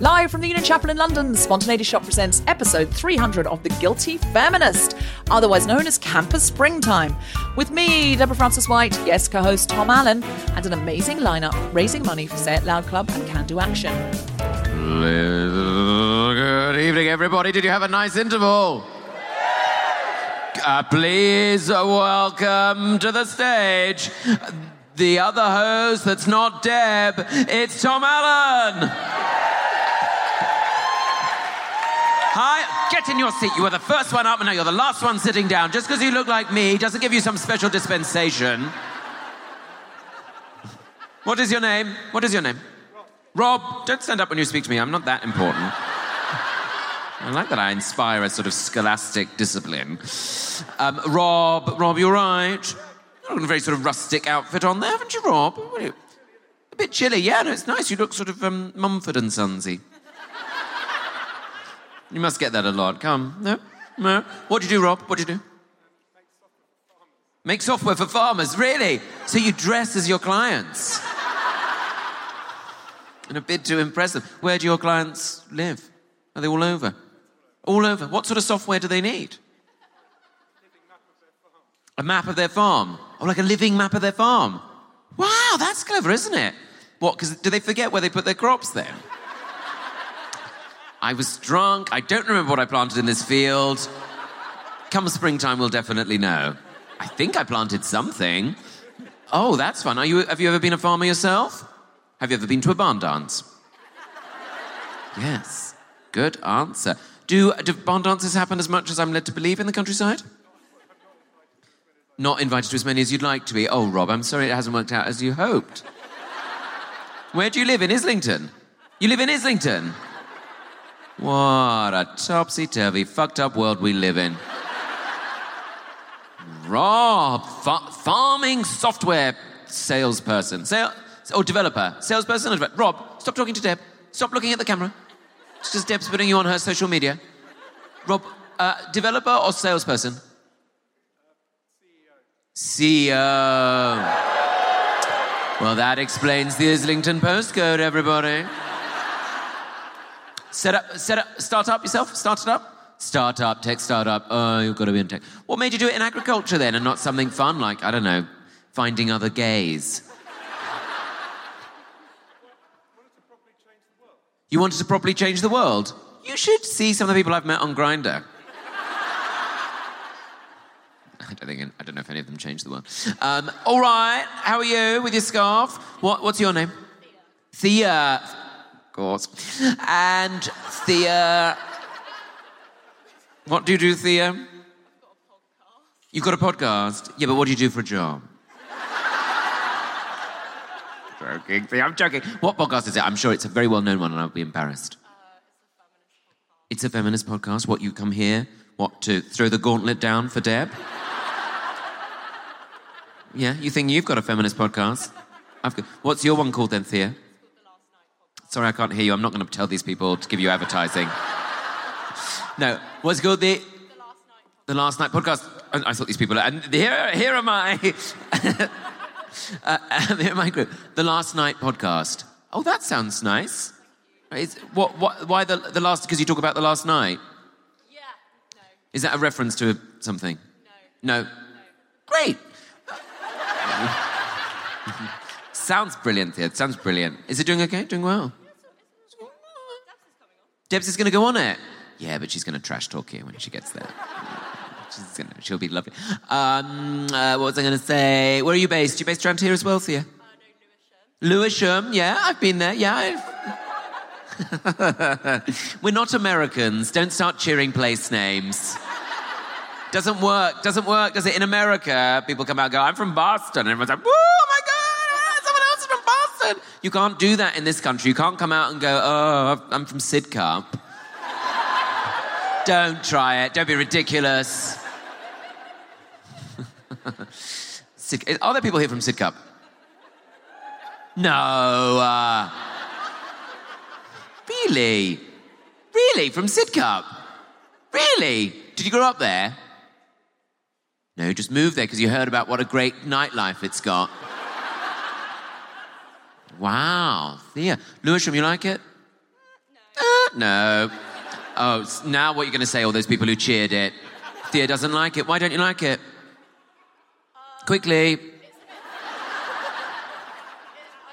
Live from the Union Chapel in London, Spontaneity Shop presents episode 300 of The Guilty Feminist, otherwise known as Campus Springtime. With me, Deborah Frances-White, guest co host Tom Allen, and an amazing lineup raising money for Say It Loud Club and Can Do Action. Good evening, everybody. Did you have a nice interval? Uh, please welcome to the stage the other host that's not Deb. It's Tom Allen. Get in your seat. You were the first one up, and now you're the last one sitting down. Just because you look like me doesn't give you some special dispensation. What is your name? What is your name? Rob, don't stand up when you speak to me. I'm not that important. I like that I inspire a sort of scholastic discipline. Um, Rob, Rob, you're right. You've got a very sort of rustic outfit on there, haven't you, Rob? A bit chilly, yeah. No, it's nice. You look sort of um, Mumford and Sonsy. You must get that a lot. Come, no, no. What do you do, Rob? What do you do? Make software for farmers, really? So you dress as your clients in a bid to impress them. Where do your clients live? Are they all over? All over. What sort of software do they need? A map of their farm. Oh, like a living map of their farm. Wow, that's clever, isn't it? What? Because do they forget where they put their crops then? I was drunk. I don't remember what I planted in this field. Come springtime, we'll definitely know. I think I planted something. Oh, that's fun. You, have you ever been a farmer yourself? Have you ever been to a barn dance? Yes. Good answer. Do, do barn dances happen as much as I'm led to believe in the countryside? Not invited to as many as you'd like to be. Oh, Rob, I'm sorry it hasn't worked out as you hoped. Where do you live? In Islington? You live in Islington? What a topsy turvy, fucked up world we live in. Rob, fa- farming software salesperson, sale, or developer, salesperson. Or developer. Rob, stop talking to Deb. Stop looking at the camera. It's just Deb's putting you on her social media. Rob, uh, developer or salesperson? CEO. CEO. Well, that explains the Islington postcode, everybody. Set up, set up, start up yourself. Start it up. Start up, tech startup. Oh, you've got to be in tech. What made you do it in agriculture then, and not something fun like I don't know, finding other gays? You wanted to properly change the world. You should see some of the people I've met on Grindr. I don't think I don't know if any of them changed the world. Um, all right, how are you with your scarf? What, what's your name? Thea. Of course. And Thea. What do you do, Thea? You've got a podcast. Yeah, but what do you do for a job? joking. Thea, I'm joking. What podcast is it? I'm sure it's a very well-known one, and I'll be embarrassed. It's a feminist podcast. What you come here? What to throw the gauntlet down for Deb? yeah, you think you've got a feminist podcast? I've got, what's your one called then, Thea? Sorry, I can't hear you. I'm not going to tell these people to give you advertising. no, what's called the the last night podcast? I, I thought these people. And here, here am I. uh, here am I group. The last night podcast. Oh, that sounds nice. Is, what, what, why the, the last? Because you talk about the last night. Yeah. No. Is that a reference to something? No. No. Great. sounds brilliant, It Sounds brilliant. Is it doing okay? Doing well? Debs is going to go on it. Yeah, but she's going to trash talk you when she gets there. She's gonna, she'll be lovely. Um, uh, what was I going to say? Where are you based? You based around here as well, Thea? Uh, no, Lewisham. Lewisham, yeah, I've been there. Yeah, I've... we're not Americans. Don't start cheering place names. Doesn't work. Doesn't work. Does it? In America, people come out and go, "I'm from Boston," and everyone's like, "Woo, oh my You can't do that in this country. You can't come out and go, "Oh, I'm from Sidcup." Don't try it. Don't be ridiculous. Are there people here from Sidcup? No. Uh, really? Really? From Sidcup? Really? Did you grow up there? No, just moved there because you heard about what a great nightlife it's got. Wow. Thea. Lewisham, you like it? Uh, no. Oh, now what you're going to say, all those people who cheered it. Thea doesn't like it. Why don't you like it? Quickly. It's, I,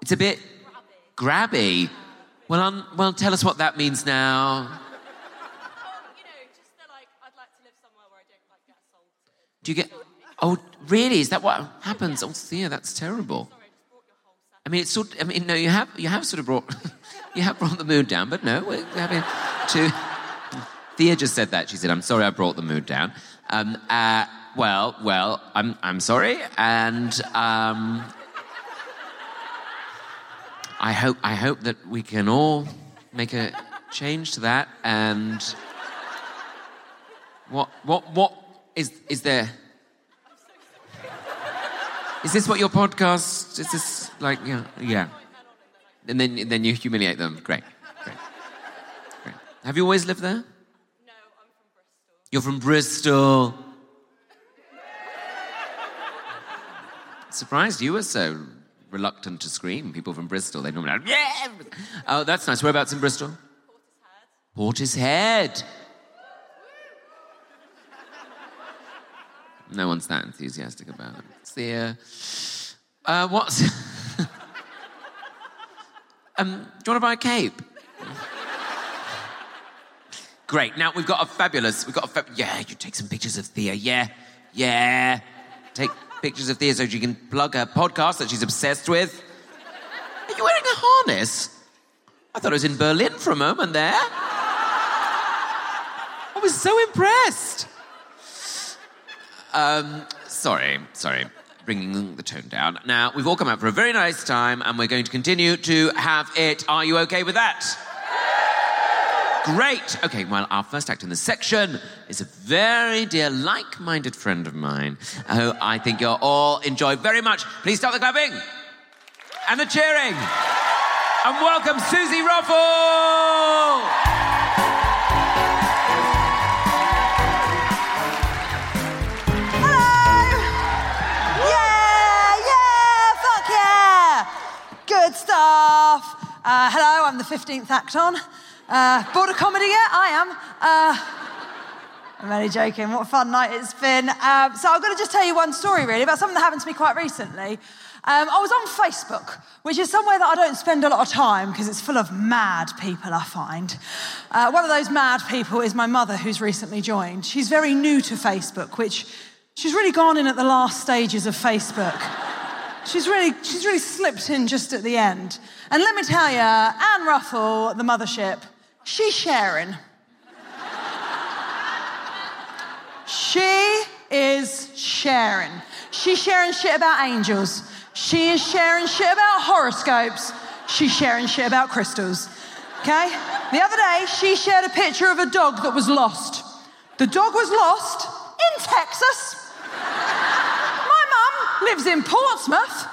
it's, It's a bit grabby. a bit grabby. Well, um, well, tell us what that means now. You know, just they're like, I'd like to live somewhere where I don't like get assaulted. Do you get? Oh, really? Is that what happens? Oh, Thea, that's terrible. I mean, it's sort. I mean, no, you have you have sort of brought you have brought the mood down, but no, we're having to. Thea just said that. She said, "I'm sorry, I brought the mood down." Um, uh, well, well, I'm I'm sorry, and um, I hope I hope that we can all make a change to that. And what what what is is there? Is this what your podcast? Is this like yeah yeah? And then then you humiliate them. Great, great, great. Have you always lived there? No, I'm from Bristol. You're from Bristol. Surprised you were so reluctant to scream. People from Bristol, they normally like, yeah. Oh, that's nice. Whereabouts in Bristol? Portishead. Portishead. No one's that enthusiastic about it. It's the, uh, uh, what's... um, do you want to buy a cape? Great. Now we've got a fabulous. We've got a yeah. You take some pictures of Thea. Yeah, yeah. Take pictures of Thea so she can plug her podcast that she's obsessed with. Are you wearing a harness? I thought I was in Berlin for a moment there. I was so impressed. Um, sorry, sorry. Bringing the tone down. Now, we've all come out for a very nice time and we're going to continue to have it. Are you okay with that? Great. Okay, well, our first act in this section is a very dear, like minded friend of mine who I think you'll all enjoy very much. Please start the clapping and the cheering. And welcome Suzie Ruffell. Good stuff. Uh, hello, I'm the 15th act on. Uh, bored comedy yet? I am. Uh, I'm only joking. What a fun night it's been. Um, so I'm going to just tell you one story, really, about something that happened to me quite recently. Um, I was on Facebook, which is somewhere that I don't spend a lot of time because it's full of mad people, I find. Uh, one of those mad people is my mother, who's recently joined. She's very new to Facebook, which she's really gone in at the last stages of Facebook. She's really, she's really slipped in just at the end. And let me tell you, Anne Ruffell, the mothership, she's sharing. She is sharing. She's sharing shit about angels. She is sharing shit about horoscopes. She's sharing shit about crystals. Okay? The other day, she shared a picture of a dog that was lost. The dog was lost in Texas. Lives in Portsmouth.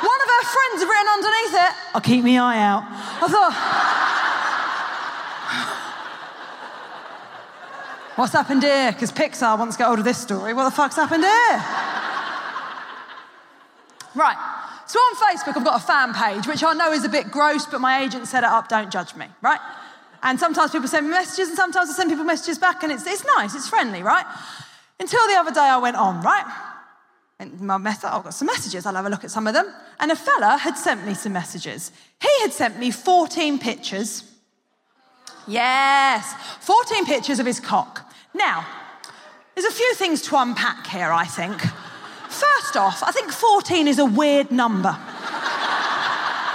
One of her friends had written underneath it, I'll keep my eye out. I thought, what's happened here? Because Pixar wants to get hold of this story. What the fuck's happened here? Right. So on Facebook, I've got a fan page, which I know is a bit gross, but my agent set it up, don't judge me, right? And sometimes people send me messages, and sometimes I send people messages back, and it's, it's nice, it's friendly, right? Until the other day I went on, right? My method, I've got some messages, I'll have a look at some of them. And a fella had sent me some messages. He had sent me 14 pictures. Yes, 14 pictures of his cock. Now, there's a few things to unpack here, I think. First off, I think 14 is a weird number.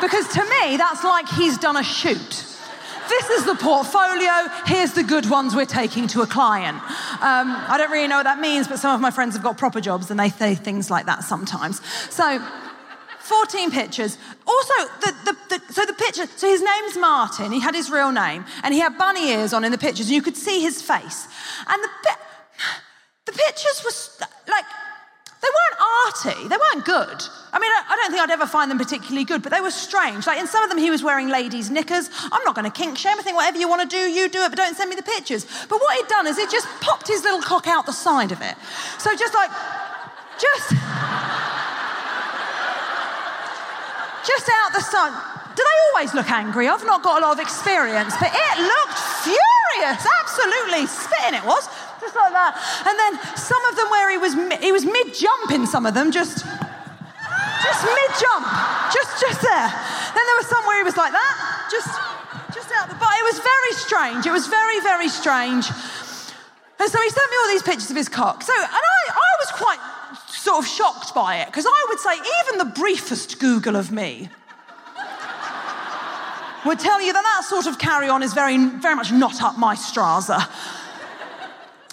because to me, that's like he's done a shoot. This is the portfolio. Here's the good ones we're taking to a client. Um, I don't really know what that means, but some of my friends have got proper jobs and they say things like that sometimes. So, 14 pictures. Also, the, the, the, so the picture, so his name's Martin. He had his real name, and he had bunny ears on in the pictures, and you could see his face. And the, the pictures were weren't arty, they weren't good. I mean, I don't think I'd ever find them particularly good, but they were strange. Like in some of them, he was wearing ladies' knickers. I'm not going to kink shame. I think whatever you want to do, you do it, but don't send me the pictures. But what he'd done is he just popped his little cock out the side of it. So just like, just, just out the side. Do they always look angry? I've not got a lot of experience, but it looked furious. Yes, absolutely spitting it was, just like that. And then some of them where he was he was mid jump in some of them, just just mid jump, just just there. Then there was some where he was like that, just just out the. But it was very strange. It was very very strange. And so he sent me all these pictures of his cock. So and I I was quite sort of shocked by it because I would say even the briefest Google of me would tell you that that sort of carry on is very, very much not up my straza.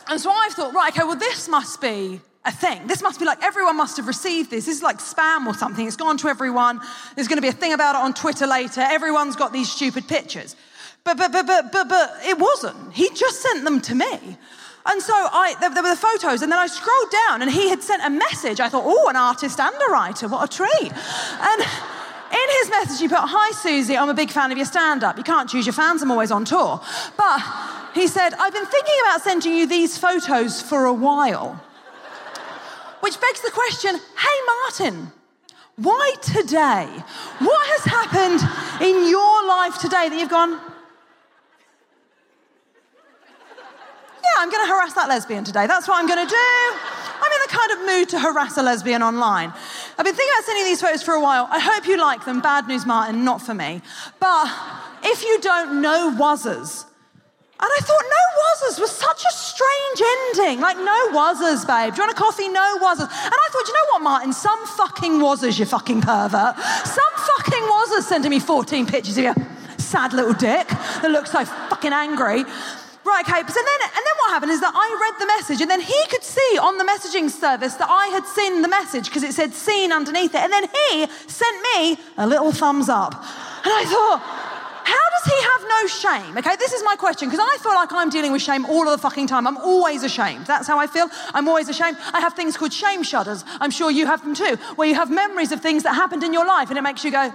And so I thought, right, okay, well, this must be a thing. This must be like everyone must have received this. This is like spam or something. It's gone to everyone. There's going to be a thing about it on Twitter later. Everyone's got these stupid pictures. But, but, but, but, but, but it wasn't. He just sent them to me. And so I, there, there were the photos, and then I scrolled down, and he had sent a message. I thought, oh, an artist and a writer, what a treat. And in his message, he put, Hi, Suzie, I'm a big fan of your stand up. You can't choose your fans, I'm always on tour. But he said, I've been thinking about sending you these photos for a while. Which begs the question hey, Martin, why today? What has happened in your life today that you've gone, yeah, I'm going to harass that lesbian today. That's what I'm going to do. I'm in the kind of mood to harass a lesbian online. I've been thinking about sending these photos for a while. I hope you like them. Bad news, Martin, not for me. But if you don't know Wuzzers, and I thought, no wuzzers was such a strange ending. Like, no wuzzers, babe. Do you want a coffee? No wuzzers. And I thought, you know what, Martin? Some fucking wuzzers, you fucking pervert. Some fucking wuzzers sending me 14 pictures of your sad little dick that looks so fucking angry. Right, okay, so then, and then what happened is that I read the message, and then he could see on the messaging service that I had seen the message because it said seen underneath it, and then he sent me a little thumbs up. And I thought, how does he have no shame? Okay, this is my question because I feel like I'm dealing with shame all of the fucking time. I'm always ashamed. That's how I feel. I'm always ashamed. I have things called shame shudders. I'm sure you have them too, where you have memories of things that happened in your life and it makes you go,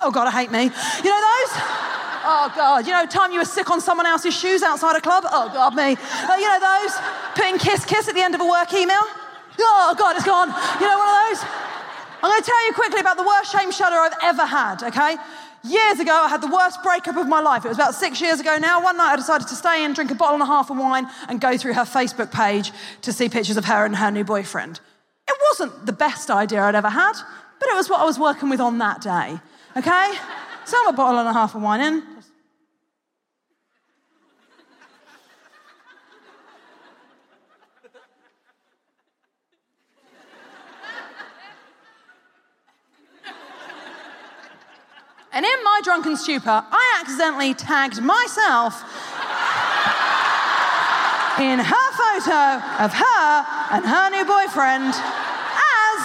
oh God, I hate me. You know those? Oh God, you know, time you were sick on someone else's shoes outside a club? Oh God, me. Uh, you know those? Putting kiss kiss at the end of a work email? Oh God, it's gone. You know one of those? I'm going to tell you quickly about the worst shame shudder I've ever had, okay? Years ago, I had the worst breakup of my life. It was about six years ago now. One night, I decided to stay in, drink a bottle and a half of wine, and go through her Facebook page to see pictures of her and her new boyfriend. It wasn't the best idea I'd ever had, but it was what I was working with on that day. Okay? So I'm a bottle and a half of wine in. And in my drunken stupor, I accidentally tagged myself in her photo of her and her new boyfriend as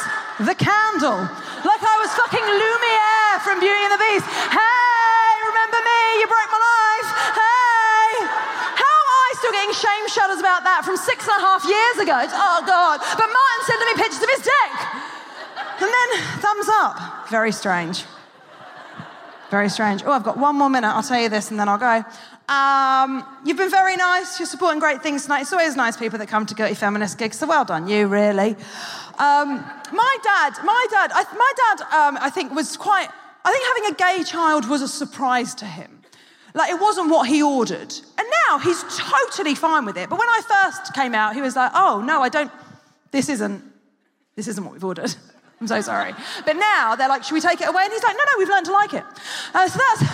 the candle. Like I was fucking Lumiere from Beauty and the Beast. Hey, remember me? You broke my life. Hey. How am I still getting shame shudders about that from six and a half years ago? Oh, God. But Martin sending me pictures of his dick. And then thumbs up. Very strange. Very strange. Oh, I've got one more minute. I'll tell you this and then I'll go. Um, you've been very nice. You're supporting great things tonight. It's always nice people that come to Guilty Feminist gigs. So well done, you, really. Um, my dad, my dad, I, my dad, um, I think, was quite, I think having a gay child was a surprise to him. Like, it wasn't what he ordered. And now he's totally fine with it. But when I first came out, he was like, oh, no, I don't, this isn't, this isn't what we've ordered. I'm so sorry. But now they're like, should we take it away? And he's like, no, no, we've learned to like it. Uh, so that's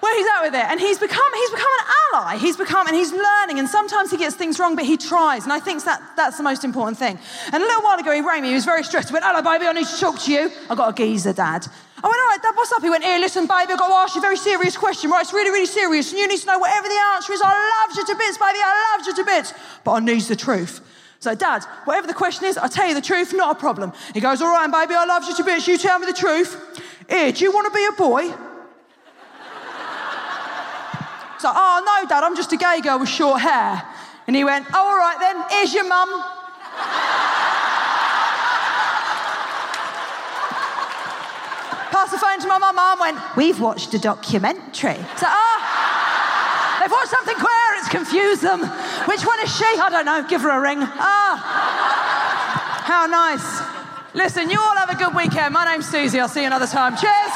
where he's at with it. And he's become, he's become an ally. He's become, and he's learning. And sometimes he gets things wrong, but he tries. And I think that, that's the most important thing. And a little while ago, he rang me. He was very stressed. He went, hello, baby, I need to talk to you. I got a geezer, dad. I went, all right, dad, what's up? He went, here, listen, baby, I've got to ask you a very serious question, right? It's really, really serious. And you need to know whatever the answer is. I love you to bits, baby. I love you to bits. But I need the truth. So, Dad, whatever the question is, I'll tell you the truth, not a problem. He goes, All right, baby, I love you to bits. You tell me the truth. Here, do you want to be a boy? So, oh, no, Dad, I'm just a gay girl with short hair. And he went, Oh, all right then, here's your mum. Passed the phone to my mum. Mum went, We've watched a documentary. So, ah. They've watched something queer, it's confused them. Which one is she? I don't know, give her a ring. Ah, how nice. Listen, you all have a good weekend. My name's Suzie, I'll see you another time. Cheers.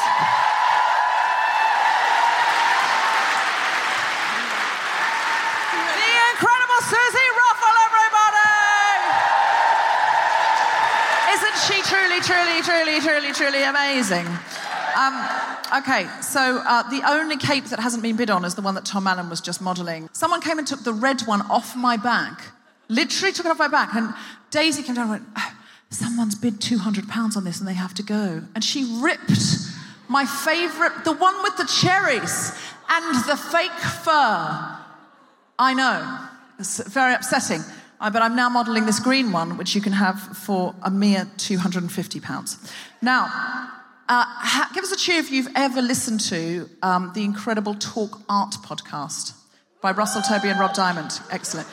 The incredible Suzie Ruffell, everybody! Isn't she truly, truly, truly, truly, truly amazing? Um, okay, so uh, the only cape that hasn't been bid on is the one that Tom Allen was just modelling. Someone came and took the red one off my back, literally took it off my back, and Daisy came down and went, "Oh, Someone's bid £200 on this and they have to go. And she ripped my favourite, the one with the cherries and the fake fur. I know, it's very upsetting. Uh, but I'm now modelling this green one, which you can have for a mere £250. Now, uh, give us a cheer if you've ever listened to um, the incredible Talk Art podcast by Russell Tovey and Rob Diament. Excellent.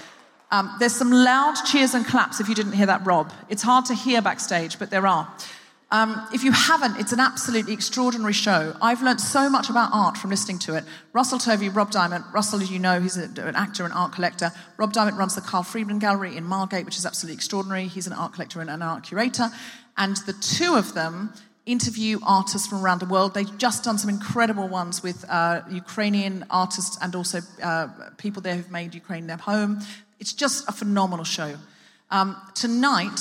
Um, there's some loud cheers and claps if you didn't hear that, Rob. It's hard to hear backstage, but there are. Um, if you haven't, it's an absolutely extraordinary show. I've learnt so much about art from listening to it. Russell Tovey, Rob Diament. Russell, as you know, he's a, an actor and art collector. Rob Diament runs the Carl Freedman Gallery in Margate, which is absolutely extraordinary. He's an art collector and an art curator. And the two of them interview artists from around the world. They've just done some incredible ones with uh, Ukrainian artists and also uh, people there who've made Ukraine their home. It's just a phenomenal show. Um, tonight,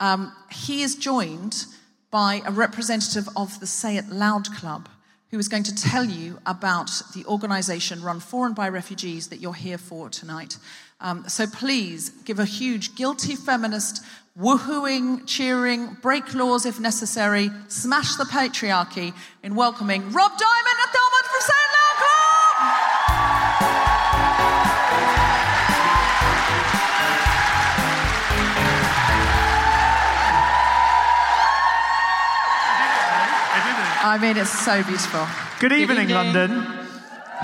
um, he is joined by a representative of the Say It Loud Club, who is going to tell you about the organization run for and by refugees that you're here for tonight. Um, so please give a huge guilty feminist woohooing, cheering, break laws if necessary, smash the patriarchy in welcoming Rob Diament and Thelma from Say It Loud Club! I mean, it's so beautiful. Good evening, London.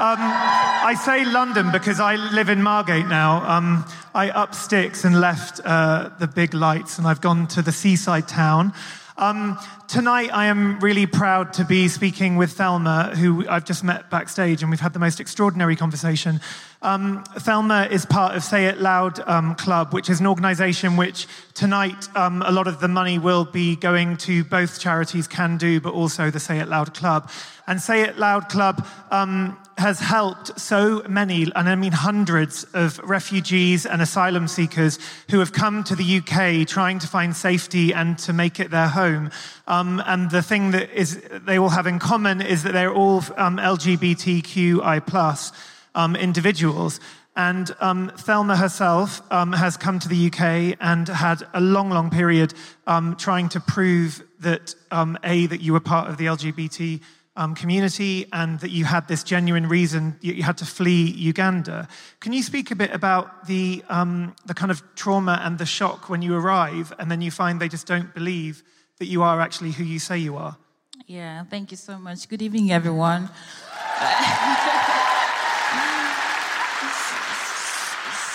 Um, I say London because I live in Margate now. Um, I up sticks and left uh, the big lights, and I've gone to the seaside town. Um, tonight, I am really proud to be speaking with Thelma, who I've just met backstage, and we've had the most extraordinary conversation. Um, Thelma is part of Say It Loud um, Club, which is an organization which tonight um, a lot of the money will be going to both charities, Can Do, but also the Say It Loud Club. And Say It Loud Club um, has helped so many, and I mean hundreds of refugees and asylum seekers who have come to the UK trying to find safety and to make it their home. Um, and the thing that is they all have in common is that they're all um, LGBTQI plus um, individuals. And um, Thelma herself um, has come to the UK and had a long, long period um, trying to prove that um, a that you were part of the LGBT um, community and that you had this genuine reason you, you, had to flee Uganda. Can you speak a bit about the um, the kind of trauma and the shock when you arrive and then you find they just don't believe that you are actually who you say you are? Yeah, thank you so much. Good evening, everyone.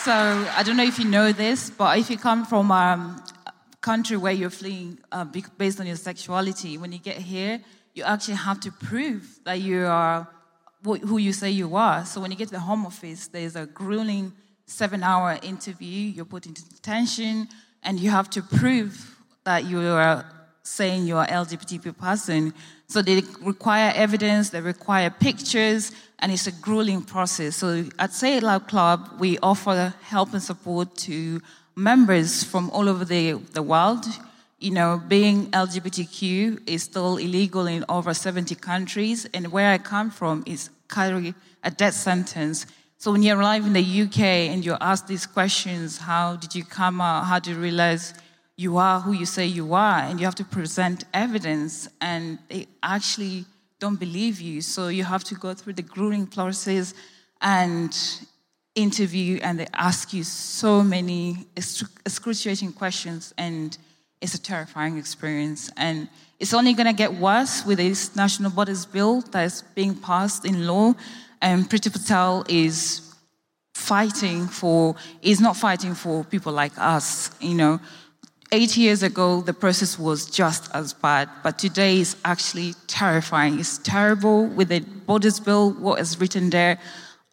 So I don't know if you know this, but if you come from um, a country where you're fleeing uh, based on your sexuality, when you get here, you actually have to prove that you are who you say you are. So when you get to the home office, there's a grueling seven-hour interview. You're put into detention, and you have to prove that you are saying you're an LGBT person. So they require evidence, they require pictures, and it's a grueling process. So at Say It Loud Club, we offer help and support to members from all over the, the world. You know, being LGBTQ is still illegal in over 70 countries, and where I come from is carry a death sentence. So when you arrive in the UK and you're asked these questions, how did you come out? How do you realize you are who you say you are? And you have to present evidence, and they actually don't believe you. So you have to go through the grueling process and interview, and they ask you so many excruciating questions, and it's a terrifying experience. And it's only going to get worse with this National Borders Bill that is being passed in law. And Priti Patel is fighting for, is not fighting for people like us, you know eight years ago, the process was just as bad, but today is actually terrifying. It's terrible with the Borders Bill, what is written there.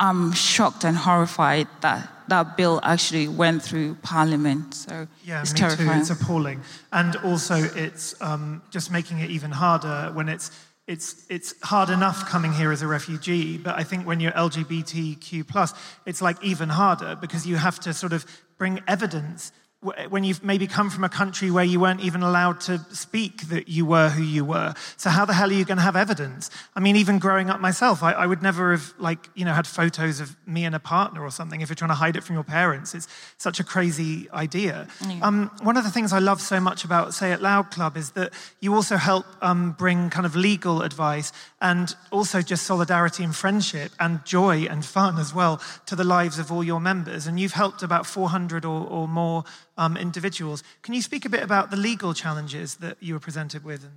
I'm shocked and horrified that that bill actually went through Parliament. So yeah, it's me terrifying. too. It's appalling, and also it's um, just making it even harder when it's it's it's hard enough coming here as a refugee, but I think when you're LGBTQ plus, it's like even harder because you have to sort of bring evidence when you've maybe come from a country where you weren't even allowed to speak that you were who you were. So how the hell are you going to have evidence? I mean, even growing up myself, I, I, would never have like you know had photos of me and a partner or something if you're trying to hide it from your parents. It's such a crazy idea. Yeah. Um, one of the things I love so much about Say It Loud Club is that you also help um, bring kind of legal advice and also just solidarity and friendship and joy and fun as well to the lives of all your members. And you've helped about 400 or, or more um, individuals. Can you speak a bit about the legal challenges that you were presented with?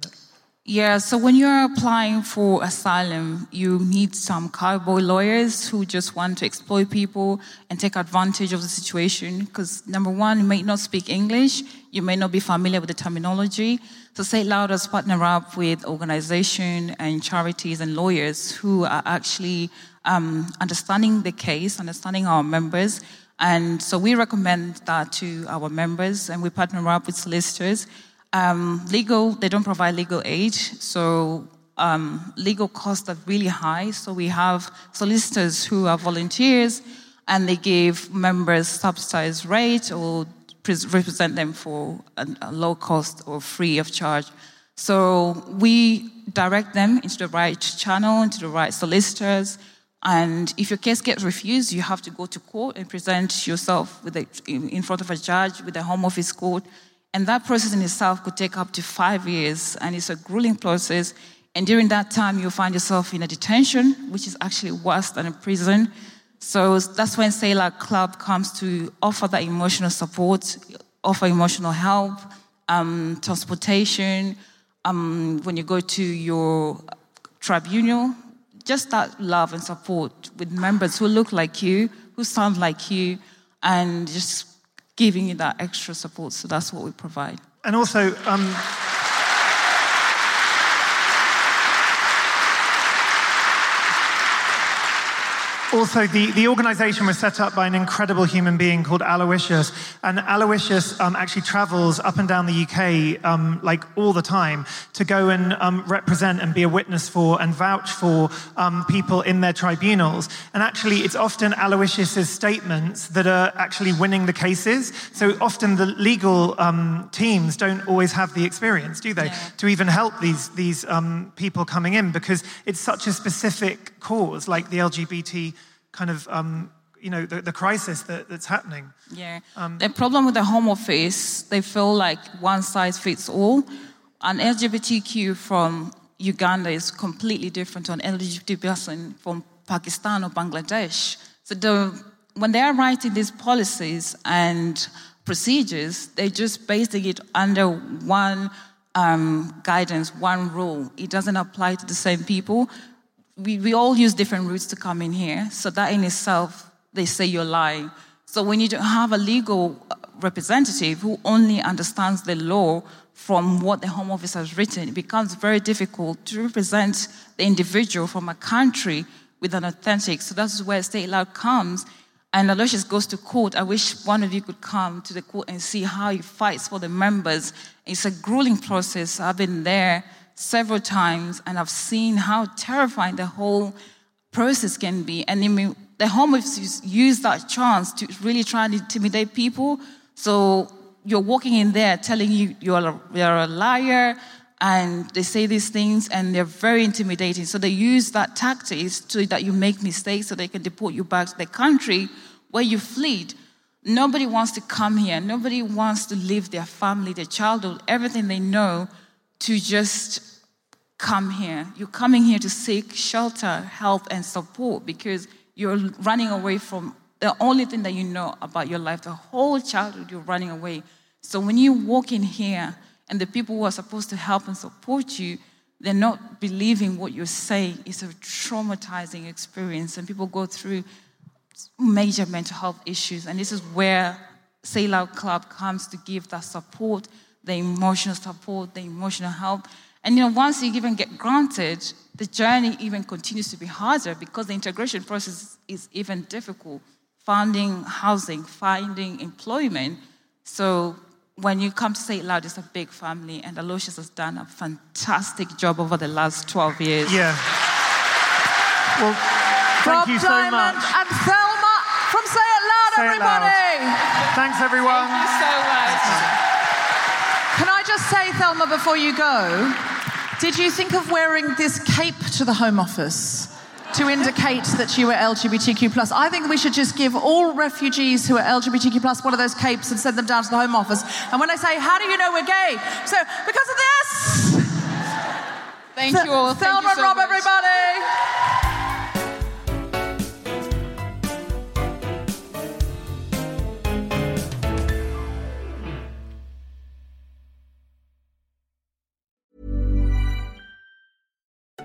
Yeah, so when you're applying for asylum, you meet some cowboy lawyers who just want to exploit people and take advantage of the situation. Because number one, you may not speak English, you may not be familiar with the terminology. So Say Loud has partnered up with organizations and charities and lawyers who are actually um, understanding the case, understanding our members, and so we recommend that to our members, and we partner up with solicitors. Um, legal, they don't provide legal aid, so um, legal costs are really high. So we have solicitors who are volunteers, and they give members subsidized rate or represent them for a, a low cost or free of charge. So we direct them into the right channel, into the right solicitors and if your case gets refused, you have to go to court and present yourself with a, in front of a judge with a home office court. And that process in itself could take up to five years, and it's a grueling process. And during that time, you'll find yourself in a detention, which is actually worse than a prison. So that's when It Club comes to offer that emotional support, offer emotional help, um, transportation. Um, when you go to your tribunal, just that love and support with members who look like you, who sound like you, and just giving you that extra support. So that's what we provide. And also, um, also, the, the organization was set up by an incredible human being called Aloysius. And Aloysius um, actually travels up and down the UK um, like all the time to go and um, represent and be a witness for and vouch for um, people in their tribunals. And actually, it's often Aloysius's statements that are actually winning the cases. So often the legal um, teams don't always have the experience, do they, Yeah. to even help these, these um, people coming in because it's such a specific cause, like the LGBT kind of, um, you know, the, the crisis that, that's happening. Yeah. Um, the problem with the Home Office, they feel like one size fits all. An LGBTQ from Uganda is completely different to an LGBT person from Pakistan or Bangladesh. So the, when they are writing these policies and procedures, they're just basing it under one um, guidance, one rule. It doesn't apply to the same people. We, we all use different routes to come in here. So that in itself, they say you're lying. So when you have a legal representative who only understands the law from what the Home Office has written, it becomes very difficult to represent the individual from a country with an authentic. So that's where State law comes. And Aloysius goes to court. I wish one of you could come to the court and see how he fights for the members. It's a grueling process. I've been there several times and I've seen how terrifying the whole process can be. And the Home Office use that chance to really try and intimidate people. So you're walking in there telling you you're a, you're a liar, and they say these things, and they're very intimidating. So they use that tactics so that you make mistakes, so they can deport you back to the country where you fled. Nobody wants to come here. Nobody wants to leave their family, their childhood, everything they know, to just come here. You're coming here to seek shelter, help, and support because you're running away from the only thing that you know about your life. The whole childhood, you're running away. So when you walk in here and the people who are supposed to help and support you, they're not believing what you're saying. It's a traumatizing experience, and people go through major mental health issues. And this is where Say Loud Club comes to give that support, the emotional support, the emotional help. And you know, once you even get granted, the journey even continues to be harder because the integration process is even difficult. Finding housing, finding employment. So when you come to Say It Loud, it's a big family, and Aloysius has done a fantastic job over the last 12 years. Yeah. Well, thank Rob you so Diament much. and Thelma from Say It Loud, Say It Loud. everybody. Thanks, everyone. Thank you so much. Can I just say, Thelma, before you go, did you think of wearing this cape to the Home Office to indicate that you were LGBTQ plus? I think we should just give all refugees who are LGBTQ plus one of those capes and send them down to the Home Office. And when they say, "How do you know we're gay?" So because of this. Thank you all. Thank Thelma you and so Rob, much. everybody.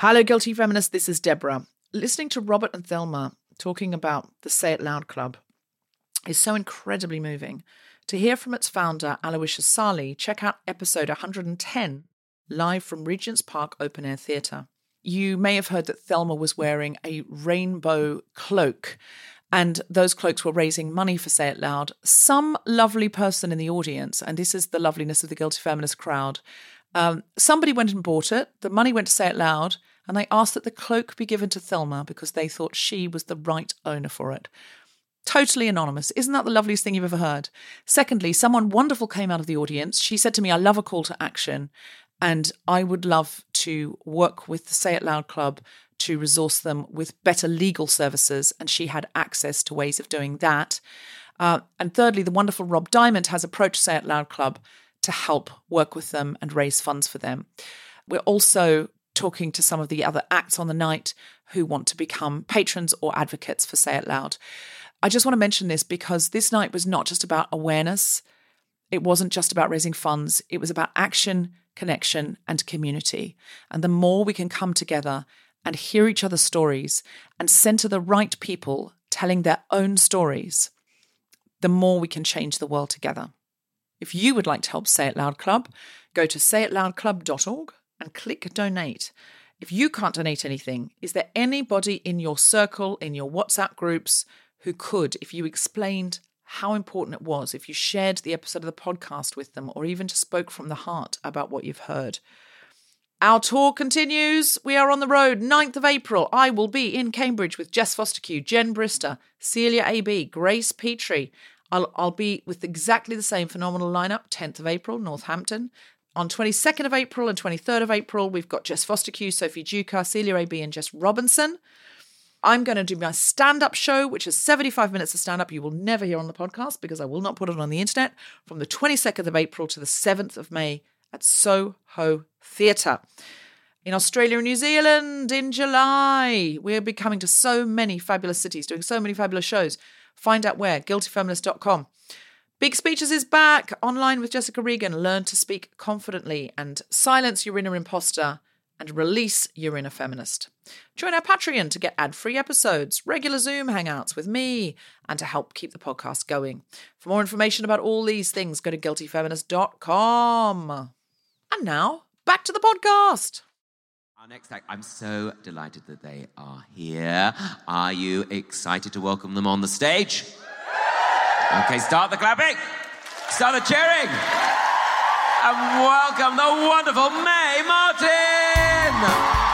Hello, guilty feminists. This is Deborah. Listening to Robert and Thelma talking about the Say It Loud Club is so incredibly moving. To hear from its founder, Aloysius Ssali, check out episode 110, live from Regent's Park Open Air Theatre. You may have heard that Thelma was wearing a rainbow cloak, and those cloaks were raising money for Say It Loud. Some lovely person in the audience, and this is the loveliness of the guilty feminist crowd, um, somebody went and bought it. The money went to Say It Loud, and they asked that the cloak be given to Thelma because they thought she was the right owner for it. Totally anonymous. Isn't that the loveliest thing you've ever heard? Secondly, someone wonderful came out of the audience. She said to me, I love a call to action, and I would love to work with the Say It Loud Club to resource them with better legal services. And she had access to ways of doing that. Uh, and thirdly, the wonderful Rob Diament has approached Say It Loud Club to help work with them and raise funds for them. We're also talking to some of the other acts on the night who want to become patrons or advocates for Say It Loud. I just want to mention this because this night was not just about awareness, it wasn't just about raising funds, it was about action, connection, and community. And the more we can come together and hear each other's stories and center the right people telling their own stories, the more we can change the world together. If you would like to help Say It Loud Club, go to sayitloudclub.org and click donate. If you can't donate anything, is there anybody in your circle, in your WhatsApp groups, who could, if you explained how important it was, if you shared the episode of the podcast with them, or even just spoke from the heart about what you've heard? Our tour continues. We are on the road. 9th of April, I will be in Cambridge with Jess Fostekew, Jen Brister, Celya AB, Grace Petrie. I'll, I'll be with exactly the same phenomenal lineup. 10th of April, Northampton. On 22nd of April and 23rd of April, we've got Jess Fostekew, Sophie Duker, Celya AB, and Jess Robinson. I'm going to do my stand up show, which is 75 minutes of stand up you will never hear on the podcast because I will not put it on the internet, from the 22nd of April to the 7th of May at Soho Theatre. In Australia and New Zealand in July, we'll be coming to so many fabulous cities, doing so many fabulous shows. Find out where, guiltyfeminist.com. Big Speeches is back online with Jessica Regan. Learn to speak confidently and silence your inner imposter and release your inner feminist. Join our Patreon to get ad free episodes, regular Zoom hangouts with me, and to help keep the podcast going. For more information about all these things, go to guiltyfeminist.com. And now, back to the podcast. Our next act, I'm so delighted that they are here. Are you excited to welcome them on the stage? Okay, start the clapping, start the cheering, and welcome the wonderful Mae Martin.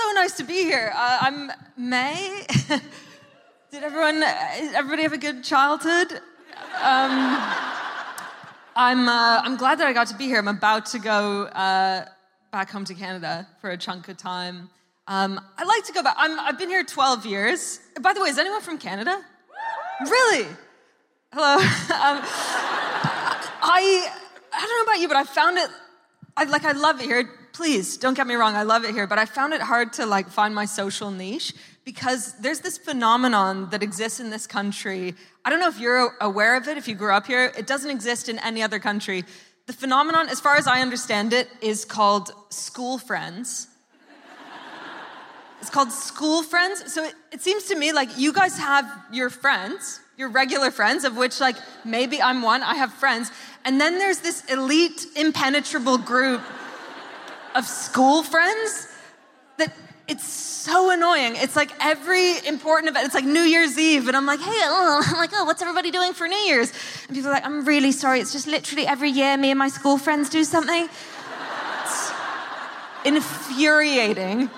So nice to be here. Uh, I'm Mae. Did everyone, everybody have a good childhood? Um, I'm, uh, I'm glad that I got to be here. I'm about to go uh, back home to Canada for a chunk of time. Um, I like to go back. I'm, I've been here 12 years. By the way, is anyone from Canada? Really? Hello. um, I I don't know about you, but I found it. I like I love it here. Please don't get me wrong. I love it here, but I found it hard to like find my social niche because there's this phenomenon that exists in this country. I don't know if you're aware of it. If you grew up here, it doesn't exist in any other country. The phenomenon, as far as I understand it, is called school friends. It's called school friends. So it, it seems to me like you guys have your friends, your regular friends, of which, like, maybe I'm one, I have friends. And then there's this elite, impenetrable group of school friends that it's so annoying. It's like every important event, it's like New Year's Eve, and I'm like, hey, oh, I'm like, oh, what's everybody doing for New Year's? And people are like, I'm really sorry, it's just literally every year me and my school friends do something. It's infuriating.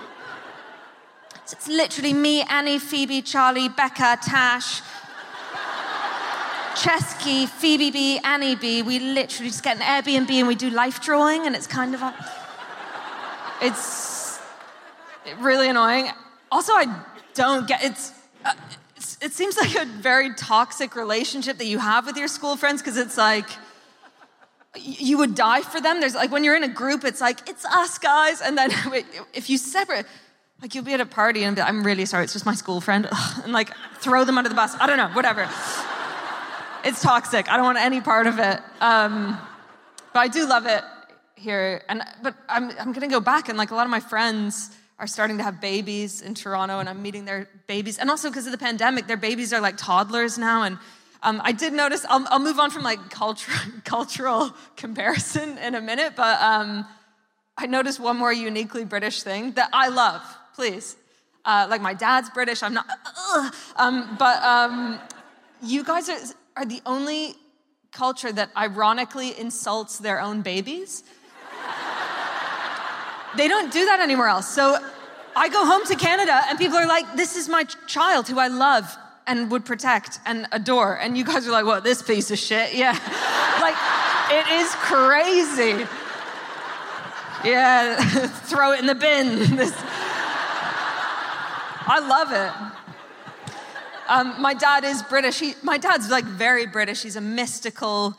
So it's literally me, Annie, Phoebe, Charlie, Becca, Tash, Chesky, Phoebe B, Annie B. We literally just get an Airbnb and we do life drawing, and it's kind of a. It's really annoying. Also, I don't get it's. Uh, it's it seems like a very toxic relationship that you have with your school friends because it's like you would die for them. There's like when you're in a group, it's like it's us guys, and then if you separate, like you'll be at a party and be, I'm really sorry, it's just my school friend, and like throw them under the bus. I don't know, whatever. It's toxic. I don't want any part of it. Um, but I do love it here. And but I'm I'm gonna go back, and like a lot of my friends are starting to have babies in Toronto, and I'm meeting their babies, and also because of the pandemic, their babies are like toddlers now, and. Um, I did notice, I'll, I'll, move on from like culture, cultural comparison in a minute, but um, I noticed one more uniquely British thing that I love, please. Uh, like my dad's British, I'm not, um, but um, you guys are, are the only culture that ironically insults their own babies. They don't do that anywhere else. So I go home to Canada and people are like, this is my child who I love and would protect and adore. And you guys are like, what, this piece of shit? Yeah. like, it is crazy. Yeah, throw it in the bin. This- I love it. Um, my dad is British. He, my dad's like very British. He's a mystical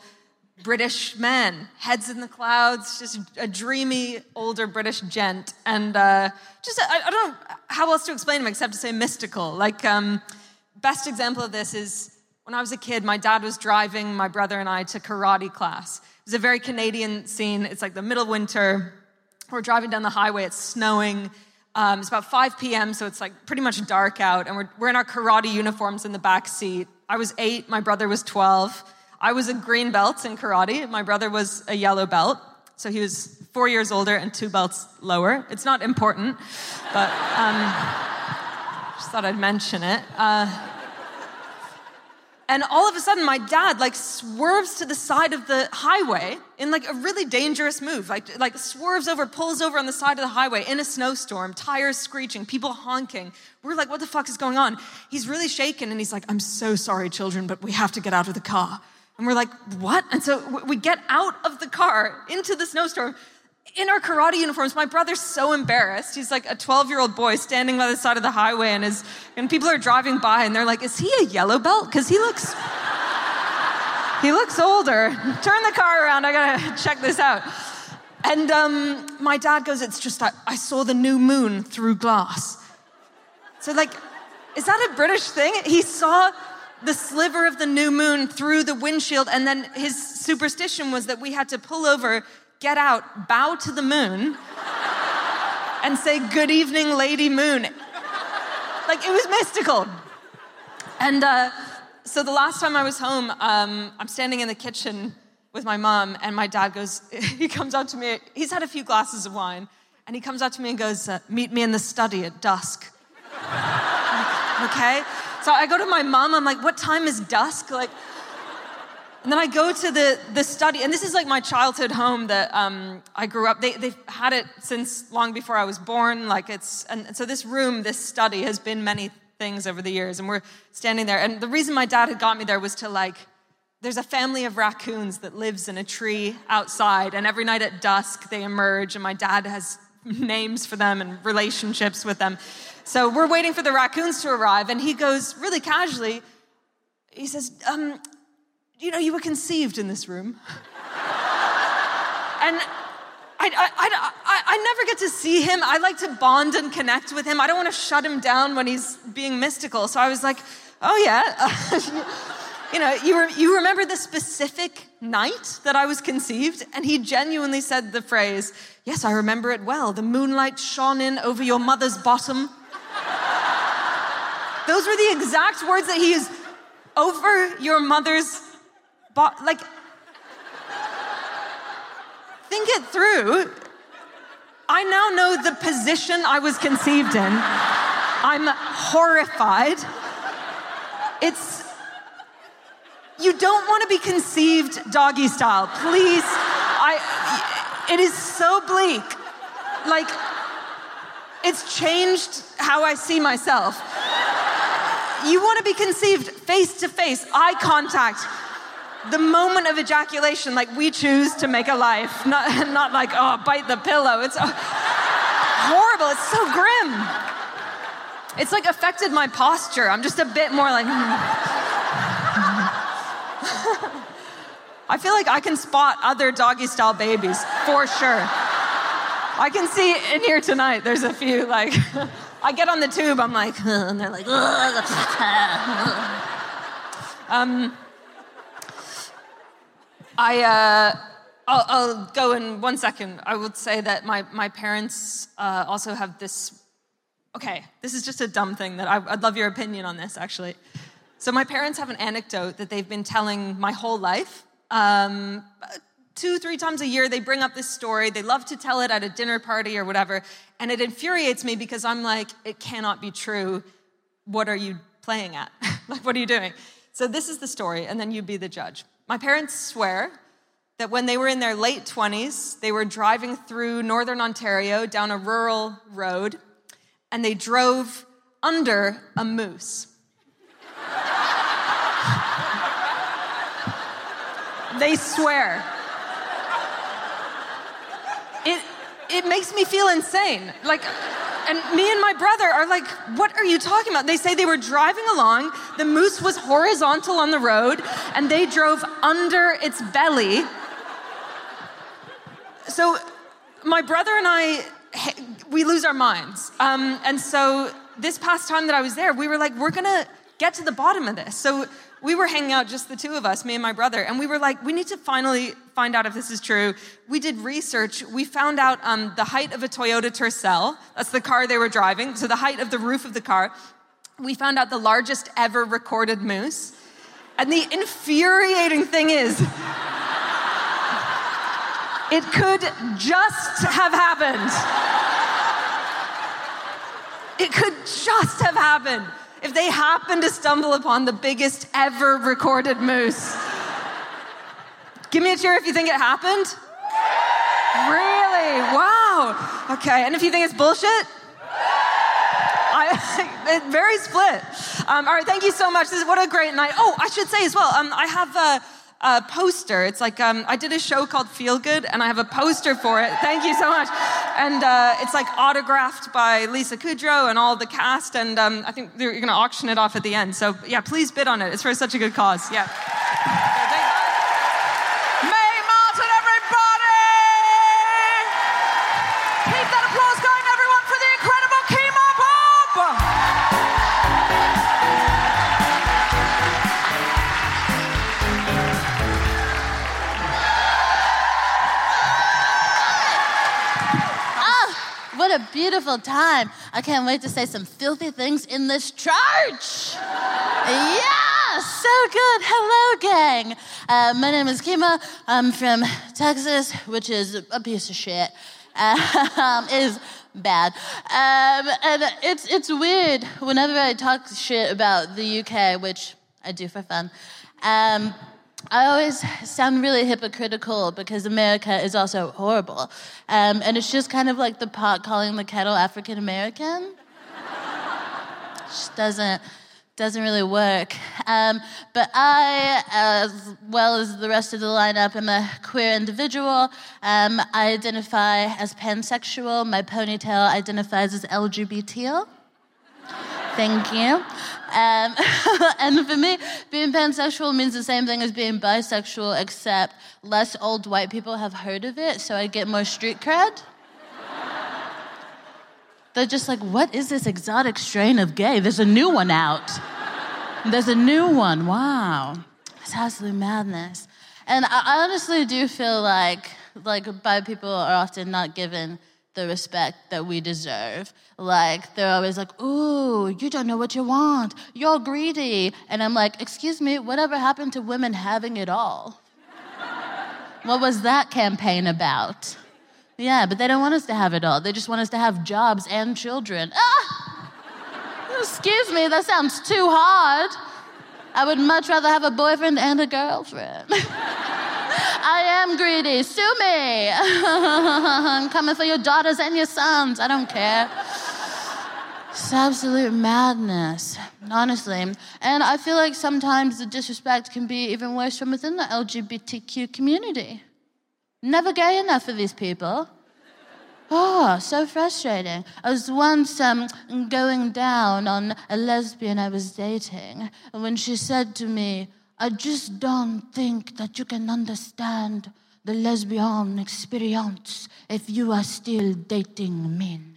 British man, heads in the clouds, just a dreamy older British gent. And uh, just, I, I, don't know how else to explain him except to say mystical. Like, um, best example of this is when I was a kid, my dad was driving my brother and I to karate class. It was a very Canadian scene. It's like the middle of winter. We're driving down the highway, it's snowing. Um, it's about 5 p.m., so it's like pretty much dark out, and we're, we're in our karate uniforms in the back seat. I was eight, my brother was 12. I was a green belt in karate, my brother was a yellow belt, so he was four years older and two belts lower. It's not important, but um, just thought I'd mention it. Uh, and all of a sudden, my dad like swerves to the side of the highway in like a really dangerous move. Like, like swerves over, pulls over on the side of the highway in a snowstorm, tires screeching, people honking. We're like, what the fuck is going on? He's really shaken and he's like, I'm so sorry, children, but we have to get out of the car. And we're like, what? And so we get out of the car into the snowstorm in our karate uniforms. My brother's so embarrassed. He's like a 12 year old boy standing by the side of the highway, and, his, and people are driving by, and they're like, Is he a yellow belt? Because he looks. He looks older. Turn the car around. I gotta check this out. And um, my dad goes, It's just, I, I saw the new moon through glass. So, like, is that a British thing? He saw the sliver of the new moon through the windshield, and then his superstition was that we had to pull over get out, bow to the moon, and say, Good evening, Lady Moon. Like it was mystical. And uh, so the last time I was home, um, I'm standing in the kitchen with my mom, and my dad goes, he comes up to me, he's had a few glasses of wine, and he comes up to me and goes, uh, Meet me in the study at dusk. okay? So I go to my mom, I'm like, What time is dusk? Like, and then I go to the, the study, and this is like my childhood home that um, I grew up. They, they've had it since long before I was born. Like it's, and so this room, this study has been many things over the years, and we're standing there. And the reason my dad had got me there was to like, there's a family of raccoons that lives in a tree outside, and every night at dusk they emerge, and my dad has names for them and relationships with them. So we're waiting for the raccoons to arrive, and he goes really casually, he says, um, you know, you were conceived in this room. and I, I, I, I, never get to see him. I like to bond and connect with him. I don't want to shut him down when he's being mystical. So I was like, oh, yeah. you know, you, re- you remember the specific night that I was conceived? And he genuinely said the phrase, yes, I remember it well. The moonlight shone in over your mother's bottom. Those were the exact words that he used over your mother's but like, think it through. I now know the position I was conceived in. I'm horrified. It's, you don't want to be conceived doggy style. Please, I, it is so bleak. Like, it's changed how I see myself. You want to be conceived face to face, eye contact, the moment of ejaculation, like we choose to make a life, not, not like, oh, bite the pillow. It's uh, horrible. It's so grim. It's like affected my posture. I'm just a bit more like, I feel like I can spot other doggy style babies for sure. I can see in here tonight, there's a few like, I get on the tube, I'm like, and they're like, um, I, uh, I'll, I'll, go in one second. I would say that my, my parents uh, also have this. Okay, this is just a dumb thing that I, I'd love your opinion on this, actually. So, my parents have an anecdote that they've been telling my whole life. Um, two, three times a year, they bring up this story. They love to tell it at a dinner party or whatever. And it infuriates me because I'm like, it cannot be true. What are you playing at? like, what are you doing? So, this is the story, and then you be the judge. My parents swear that when they were in their late 20s, they were driving through northern Ontario down a rural road and they drove under a moose. they swear. It, it makes me feel insane. Like, and me and my brother are like, what are you talking about? They say they were driving along, the moose was horizontal on the road, and they drove under its belly. So my brother and I, we lose our minds. Um, and so this past time that I was there, we were like, we're gonna get to the bottom of this. So we were hanging out, just the two of us, me and my brother, and we were like, we need to finally find out if this is true. We did research. We found out um, the height of a Toyota Tercel. That's the car they were driving. So the height of the roof of the car. We found out the largest ever recorded moose. And the infuriating thing is, it could just have happened. It could just have happened if they happen to stumble upon the biggest ever recorded moose. Give me a cheer if you think it happened. Really? Wow. Okay, and if you think it's bullshit? I, very split. Um, all right, thank you so much. This is, what a great night. Oh, I should say as well, um, I have a, a poster. It's like um, I did a show called Feel Good, and I have a poster for it. Thank you so much. And uh, it's like autographed by Lisa Kudrow and all the cast. And um, I think you're going to auction it off at the end. So yeah, please bid on it. It's for such a good cause. Yeah. Beautiful time. I can't wait to say some filthy things in this church. Yeah, so good. Hello, gang. Uh, my name is Kemah. I'm from Texas, which is a piece of shit. Um, is bad. Um, and it's, it's weird whenever I talk shit about the UK, which I do for fun. Um, I always sound really hypocritical because America is also horrible. Um, and it's just kind of like the pot calling the kettle African American. just doesn't doesn't really work. Um, but I, as well as the rest of the lineup, am a queer individual. Um, I identify as pansexual. My ponytail identifies as LGBT. Thank you. Um, and for me, being pansexual means the same thing as being bisexual, except less old white people have heard of it, so I get more street cred. They're just like, what is this exotic strain of gay? There's a new one out. There's a new one. Wow. It's absolute madness. And I honestly do feel like like bi people are often not given the respect that we deserve. Like they're always like, "Ooh, you don't know what you want. You're greedy." And I'm like, "Excuse me, whatever happened to women having it all?" what was that campaign about? Yeah, but they don't want us to have it all. They just want us to have jobs and children. Ah! Excuse me, that sounds too hard. I would much rather have a boyfriend and a girlfriend. I am greedy. Sue me. I'm coming for your daughters and your sons. I don't care. It's absolute madness, honestly. And I feel like sometimes the disrespect can be even worse from within the LGBTQ community. Never gay enough for these people. Oh, so frustrating. I was once um, going down on a lesbian I was dating and when she said to me, I just don't think that you can understand the lesbian experience if you are still dating men.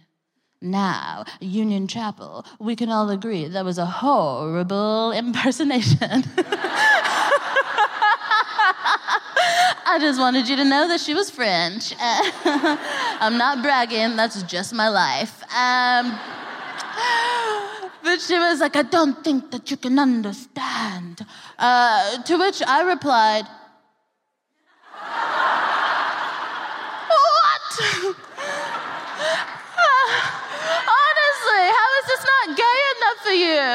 Now, Union Chapel, we can all agree that was a horrible impersonation. I just wanted you to know that she was French. I'm not bragging, that's just my life. Um, but she was like, I don't think that you can understand. Uh, to which I replied, What? Honestly, how is this not gay enough for you?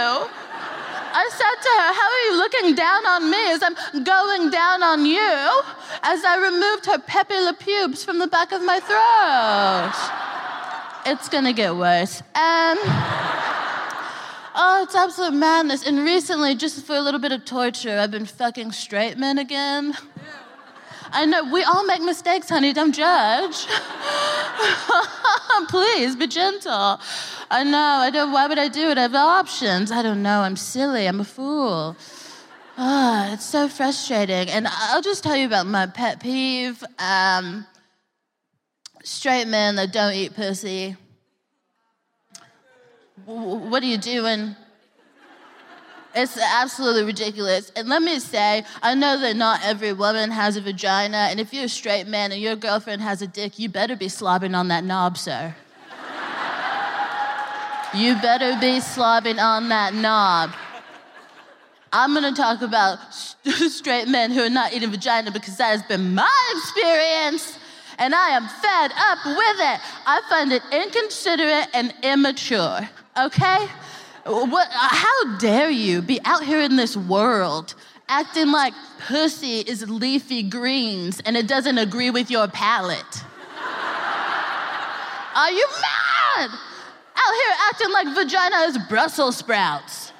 I said to her, How are you looking down on me as I'm going down on you? As I removed her pepe le pubes from the back of my throat. It's gonna get worse. Um, oh, it's absolute madness. And recently, just for a little bit of torture, I've been fucking straight men again. I know we all make mistakes, honey. Don't judge. Please be gentle. I know. I don't. Why would I do it? I have options. I don't know. I'm silly. I'm a fool. Ah, it's so frustrating. And I'll just tell you about my pet peeve. Um, straight men that don't eat pussy. What are you doing? It's absolutely ridiculous. And let me say, I know that not every woman has a vagina, and if you're a straight man and your girlfriend has a dick, you better be slobbing on that knob, sir. you better be slobbing on that knob. I'm gonna talk about straight men who are not eating vagina because that has been my experience, and I am fed up with it. I find it inconsiderate and immature, okay? What, how dare you be out here in this world acting like pussy is leafy greens and it doesn't agree with your palate? Are you mad? Out here acting like vagina is Brussels sprouts.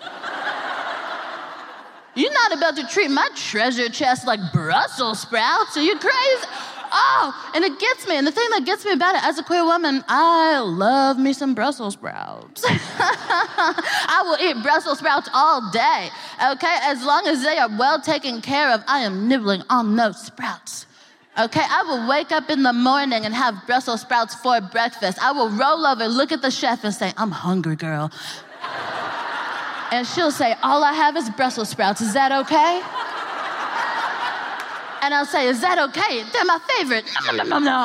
You're not about to treat my treasure chest like Brussels sprouts. Are you crazy? Oh, and it gets me. And the thing that gets me about it as a queer woman, I love me some Brussels sprouts. I will eat Brussels sprouts all day, okay? As long as they are well taken care of, I am nibbling on those sprouts. Okay, I will wake up in the morning and have Brussels sprouts for breakfast. I will roll over, look at the chef, and say, I'm hungry, girl. And she'll say, All I have is Brussels sprouts. Is that okay? And I'll say, Is that okay? They're my favorite. No, no, no, no.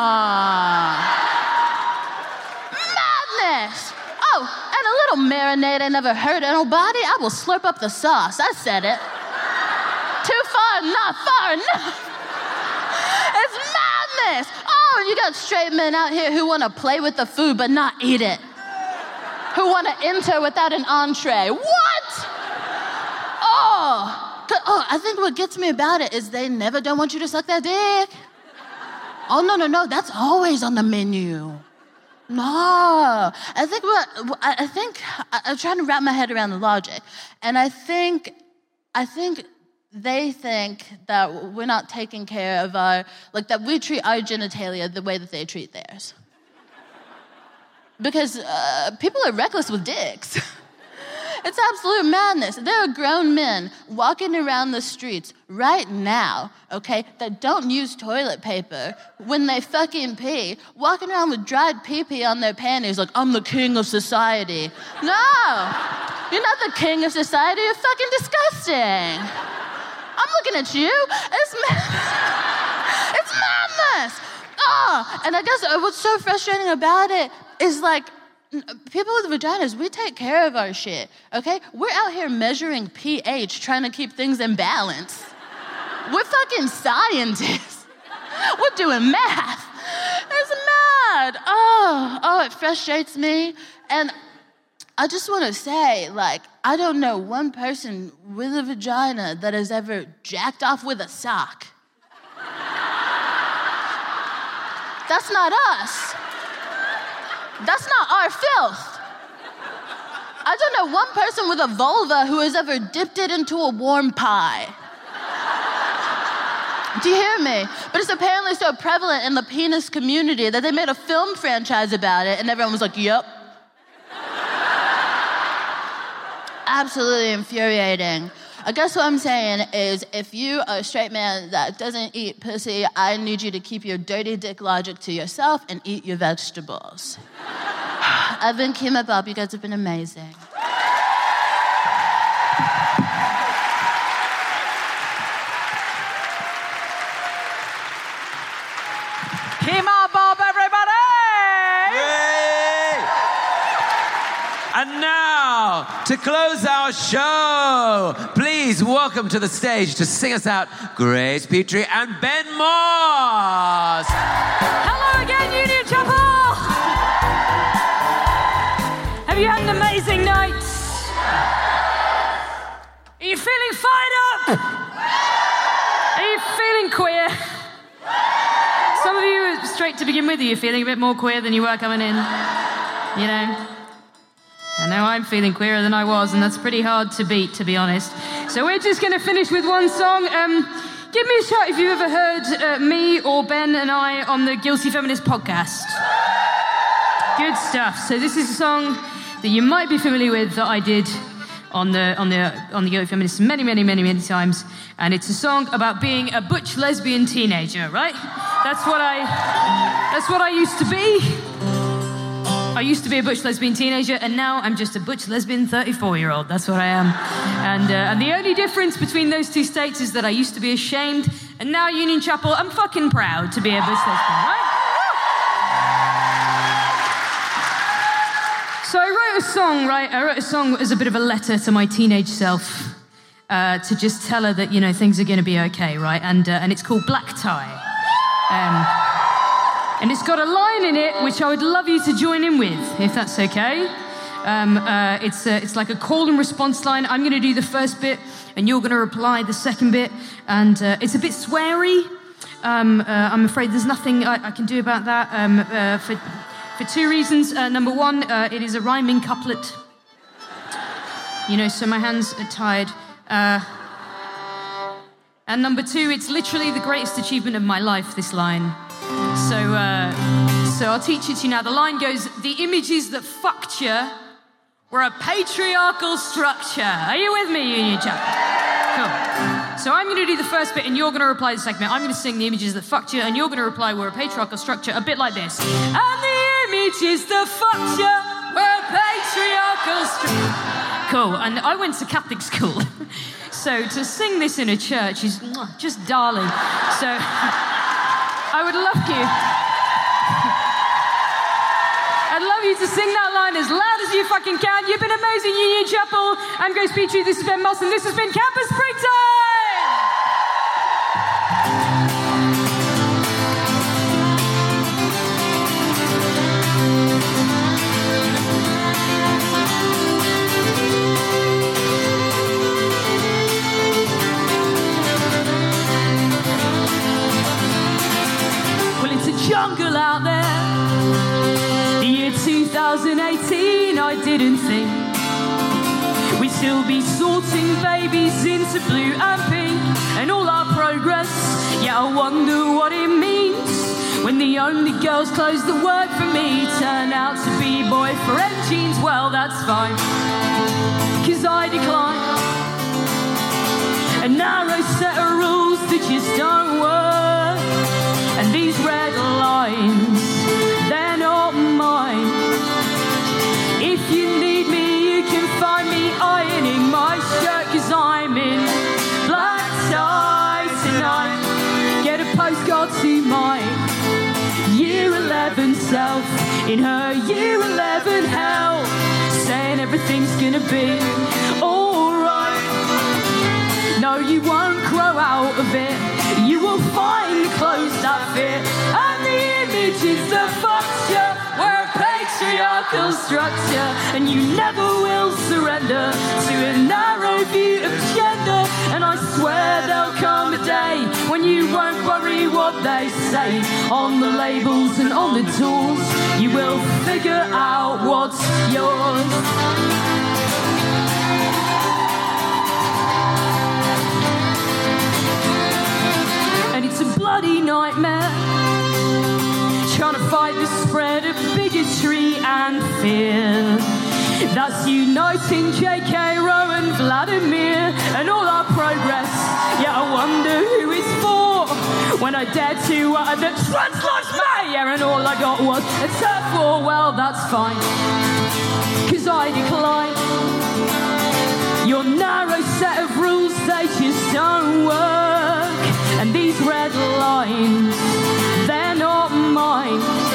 Madness. Oh, and a little marinade I never hurt nobody. I will slurp up the sauce. I said it. Too far, not far enough. It's madness. Oh, you got straight men out here who want to play with the food but not eat it. Who want to enter without an entree. What? Oh. Oh, I think what gets me about it is they never don't want you to suck that dick. Oh, no, no, no, that's always on the menu. No, I think what I think I'm trying to wrap my head around the logic, and I think, I think they think that we're not taking care of our like that we treat our genitalia the way that they treat theirs, because uh, people are reckless with dicks. It's absolute madness. There are grown men walking around the streets right now, okay, that don't use toilet paper when they fucking pee, walking around with dried pee pee on their panties like, I'm the king of society. No, you're not the king of society. You're fucking disgusting. I'm looking at you. It's, ma- it's madness. Oh, and I guess uh, what's so frustrating about it is like, people with vaginas, we take care of our shit, okay? We're out here measuring pH, trying to keep things in balance. We're fucking scientists. We're doing math. It's mad. Oh, oh, it frustrates me. And I just want to say, like, I don't know one person with a vagina that has ever jacked off with a sock. That's not us. That's not our filth. I don't know one person with a vulva who has ever dipped it into a warm pie. Do you hear me? But it's apparently so prevalent in the penis community that they made a film franchise about it, and everyone was like, yep. Absolutely infuriating. I guess what I'm saying is if you are a straight man that doesn't eat pussy, I need you to keep your dirty dick logic to yourself and eat your vegetables. I've been Kemah Bob. You guys have been amazing. Kemah Bob, everybody! And now, to close our show, please welcome to the stage to sing us out Grace Petrie and Ben Moss. Hello again, Union Chapel! Have you had an amazing night? Are you feeling fired up? Are you feeling queer? Some of you, straight to begin with, are you feeling a bit more queer than you were coming in? You know? I know I'm feeling queerer than I was, and that's pretty hard to beat, to be honest. So we're just going to finish with one song. Um, give me a shout if you've ever heard uh, me or Ben and I on the Guilty Feminist podcast? Good stuff. So this is a song that you might be familiar with that I did on the on the on the Guilty Feminist many, many, many, many times. And it's a song about being a butch lesbian teenager, right? That's what I that's what I used to be. I used to be a butch lesbian teenager, and now I'm just a butch lesbian 34 year old. That's what I am. And, uh, and the only difference between those two states is that I used to be ashamed, and now Union Chapel, I'm fucking proud to be a butch lesbian, right? So I wrote a song, right? I wrote a song as a bit of a letter to my teenage self uh, to just tell her that, you know, things are going to be okay, right? And, uh, and it's called Black Tie. Um, and it's got a line in it which I would love you to join in with, if that's okay. Um, uh, it's, uh, it's like a call and response line. I'm going to do the first bit, and you're going to reply the second bit. And uh, it's a bit sweary. Um, uh, I'm afraid there's nothing I, I can do about that um, uh, for, for two reasons. Uh, number one, it is a rhyming couplet. You know, so my hands are tied. and number two, it's literally the greatest achievement of my life, this line. So, uh, so I'll teach it to you now. The line goes The images that fucked you were a patriarchal structure. Are you with me, Union Chapel? Cool. So I'm going to do the first bit and you're going to reply the second bit. I'm going to sing the images that fucked you and you're going to reply we're a patriarchal structure, a bit like this. And the images that fucked you were a patriarchal structure. Cool. And I went to Catholic school. so to sing this in a church is just darling. So. I would love you. I'd love you to sing that line as loud as you fucking can. You've been amazing, Union Chapel. I'm Grace Petrie. This has been Moss, and this has been Campus Springtime. Jungle out there. The year 2018, I didn't think we'd still be sorting babies into blue and pink and all our progress. Yeah, I wonder what it means when the only girls close the work for me turn out to be boyfriend jeans. Well, that's fine, cause I decline a narrow set of rules that just don't they're not mine. If you need me, you can find me ironing my I'm in black tie tonight. Get a postcard to my year 11 self in her year 11 hell, saying everything's gonna be structure. And you never will surrender to a narrow view of gender. And I swear there'll come a day when you won't worry what they say on the labels and on the tools. You will figure out what's yours. and it's a bloody nightmare. Trying to fight the spread bigotry and fear. That's uniting J.K. Rowling, Vladimir, and all our progress. Yeah, I wonder who it's for. When I dared to utter the trans lives matter, and all I got was a turf war. Well, that's fine, cause I decline. Your narrow set of rules, they just don't work. And these red lines, they're not mine.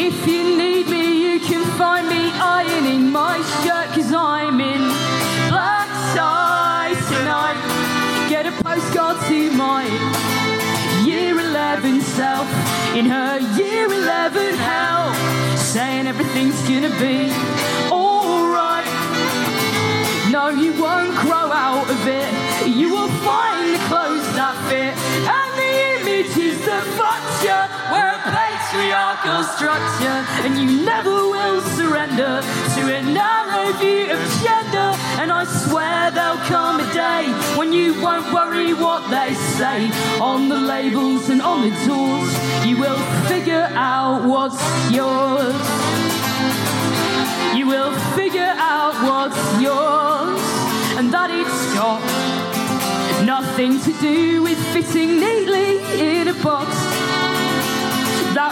If you need me, you can find me ironing my shirt, cause I'm in black tie tonight. Get a postcard to my year 11 self in her year 11 hell, saying everything's gonna be alright. No, you won't grow out of it. You will find the clothes that fit and the images that the future. Patriarchal structure, and you never will surrender to a narrow view of gender. And I swear there'll come a day when you won't worry what they say on the labels and on the doors. You will figure out what's yours. You will figure out what's yours, and that it's got nothing to do with fitting neatly in a box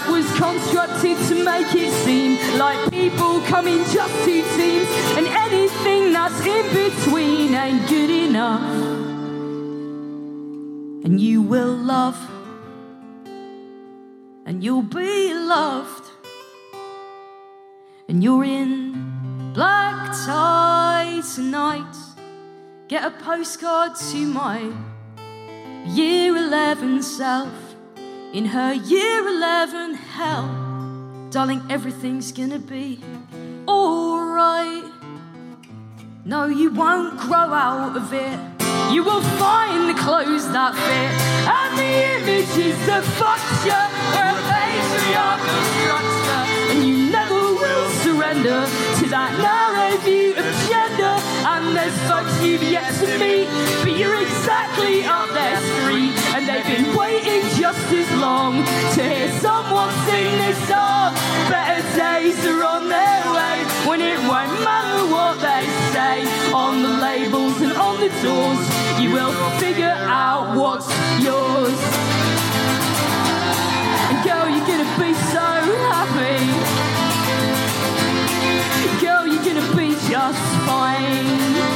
was constructed to make it seem like people come in just two teams, and anything that's in between ain't good enough. And you will love, and you'll be loved, and you're in black tie tonight. Get a postcard to my year 11 self in her year 11 hell. Darling, everything's gonna be alright. No, you won't grow out of it. You will find the clothes that fit, and the image is the future. We're a patriarchal structure, and you never will surrender to that narrow view of gender. And there's folks you've yet to meet, but you're exactly up their street, and they've been waiting long to hear someone sing this song. Better days are on their way when it won't matter what they say on the labels and on the doors. You will figure out what's yours. And girl, you're gonna be so happy. Girl, you're gonna be just fine.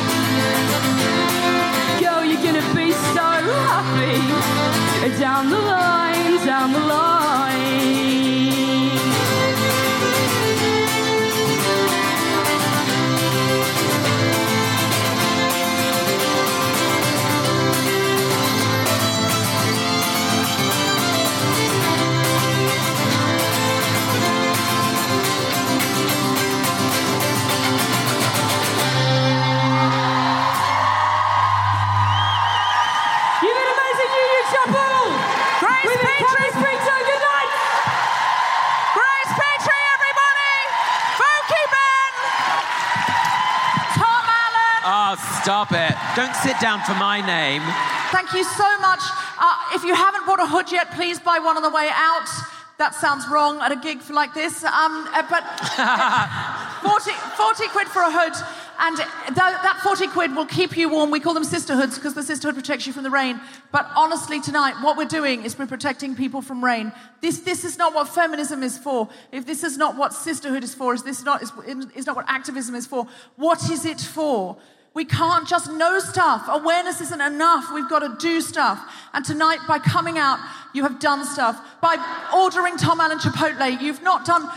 Gonna be so happy. Down the line, down the line. Down for my name. Thank you so much. Uh, if you haven't bought a hood yet, please buy one on the way out. That sounds wrong at a gig for like this. Um, uh, but 40, 40 quid for a hood. And th- that 40 quid will keep you warm. We call them sisterhoods because the sisterhood protects you from the rain. But honestly, tonight, what we're doing is we're protecting people from rain. This, this is not what feminism is for. If this is not what sisterhood is for, if this is not, is, is not what activism is for, what is it for? We can't just know stuff. Awareness isn't enough. We've got to do stuff. And tonight, by coming out, you have done stuff. By ordering Tom Allen Chipotle, you've not done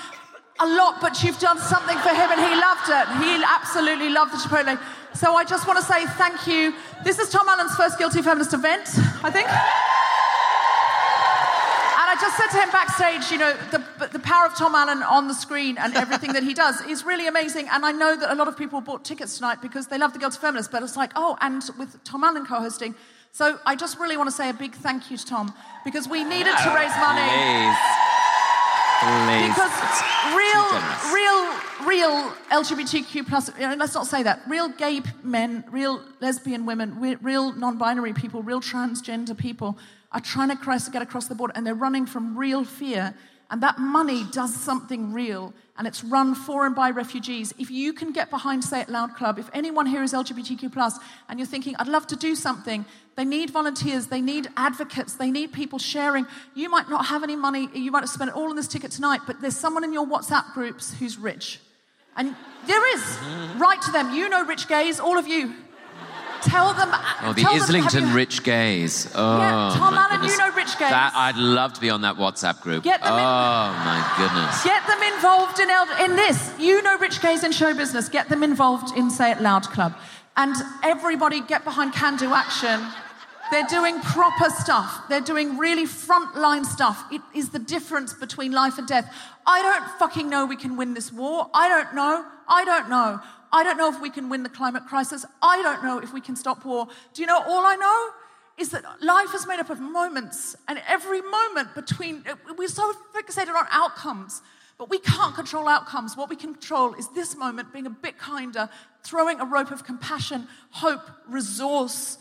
a lot, but you've done something for him and he loved it. He absolutely loved the Chipotle. So I just want to say thank you. This is Tom Allen's first Guilty Feminist event, I think. Just said to him backstage, you know, the, the power of Tom Allen on the screen and everything that he does is really amazing. And I know that a lot of people bought tickets tonight because they love the Guilty Feminist, but it's like, oh, and with Tom Allen co hosting. So I just really want to say a big thank you to Tom because we needed to raise money. Please. Please. Because real, real, real LGBTQ plus, you know, let's not say that. Real gay men, real lesbian women, real non-binary people, real transgender people are trying to get across the border, and they're running from real fear. And that money does something real, and it's run for and by refugees. If you can get behind Say It Loud Club, if anyone here is LGBTQ plus, and you're thinking, I'd love to do something, they need volunteers, they need advocates, they need people sharing. You might not have any money, you might have spent all on this ticket tonight, but there's someone in your WhatsApp groups who's rich. And there is. Write to them. You know rich gays, all of you. Tell them. Uh, oh, the Islington you- rich gays. Oh, Yeah, Tom Allen, you know rich gays. That, I'd love to be on that WhatsApp group. Get them oh, in- my goodness. Get them involved in, el- in this. You know rich gays in show business. Get them involved in Say It Loud Club. And everybody get behind Can Do Action. They're doing proper stuff. They're doing really frontline stuff. It is the difference between life and death. I don't fucking know we can win this war. I don't know. I don't know. I don't know if we can win the climate crisis. I don't know if we can stop war. Do you know all I know? is that life is made up of moments, and every moment between, we're so fixated on outcomes, but we can't control outcomes. What we can control is this moment being a bit kinder, throwing a rope of compassion, hope, resource,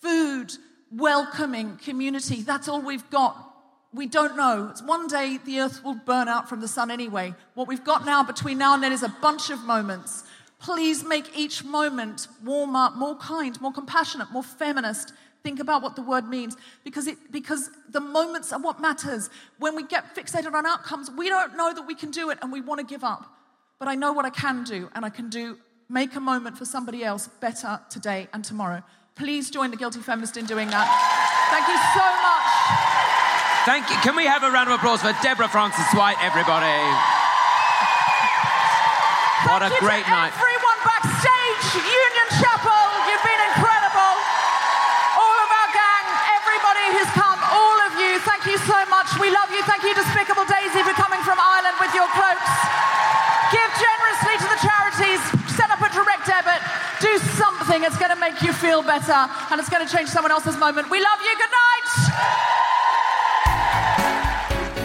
food, welcoming, community. That's all we've got. We don't know. It's one day the earth will burn out from the sun anyway. What we've got now, between now and then, is a bunch of moments. Please make each moment warmer, more kind, more compassionate, more feminist, Think about what the word means because, it, because the moments are what matters. When we get fixated on outcomes, we don't know that we can do it and we want to give up. But I know what I can do, and I can do make a moment for somebody else better today and tomorrow. Please join the Guilty Feminist in doing that. Thank you so much. Thank you. Can we have a round of applause for Deborah Frances-White, everybody? What a great night. Backstage, Union Chapel, you've been incredible. All of our gang, everybody who's come, all of you, thank you so much. We love you. Thank you, Despicable Daisy, for coming from Ireland with your cloaks. Give generously to the charities, set up a direct debit, do something. It's going to make you feel better and it's going to change someone else's moment. We love you. Good night.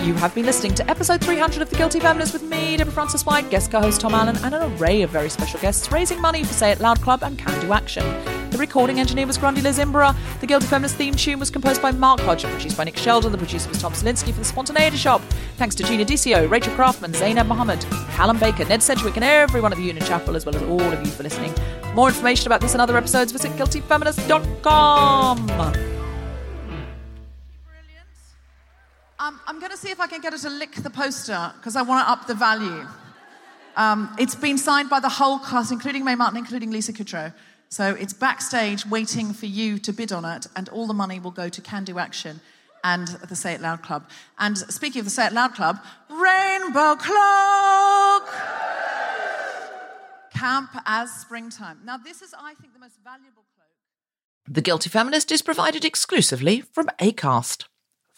You have been listening to episode 300 of The Guilty Feminist with me, Deborah Frances-White, guest co-host Tom Allen, and an array of very special guests raising money for Say It Loud Club and Can Do Action. The recording engineer was Grundy Lizimbra. The Guilty Feminist theme tune was composed by Mark Hodge and produced by Nick Sheldon. The producer was Tom Salinsky for The Spontaneity Shop. Thanks to Gina Dicio, Rachel Craftman, Zainab Mohammed, Callum Baker, Ned Sedgwick, and everyone at the Union Chapel, as well as all of you for listening. For more information about this and other episodes, visit guiltyfeminist.com. Um, I'm going to see if I can get her to lick the poster because I want to up the value. Um, it's been signed by the whole cast, including Mae Martin, including Lisa Kudrow. So it's backstage waiting for you to bid on it, and all the money will go to Can Do Action and the Say It Loud Club. And speaking of the Say It Loud Club, Rainbow Cloak! Camp as springtime. Now, this is, I think, the most valuable cloak. The Guilty Feminist is provided exclusively from ACAST.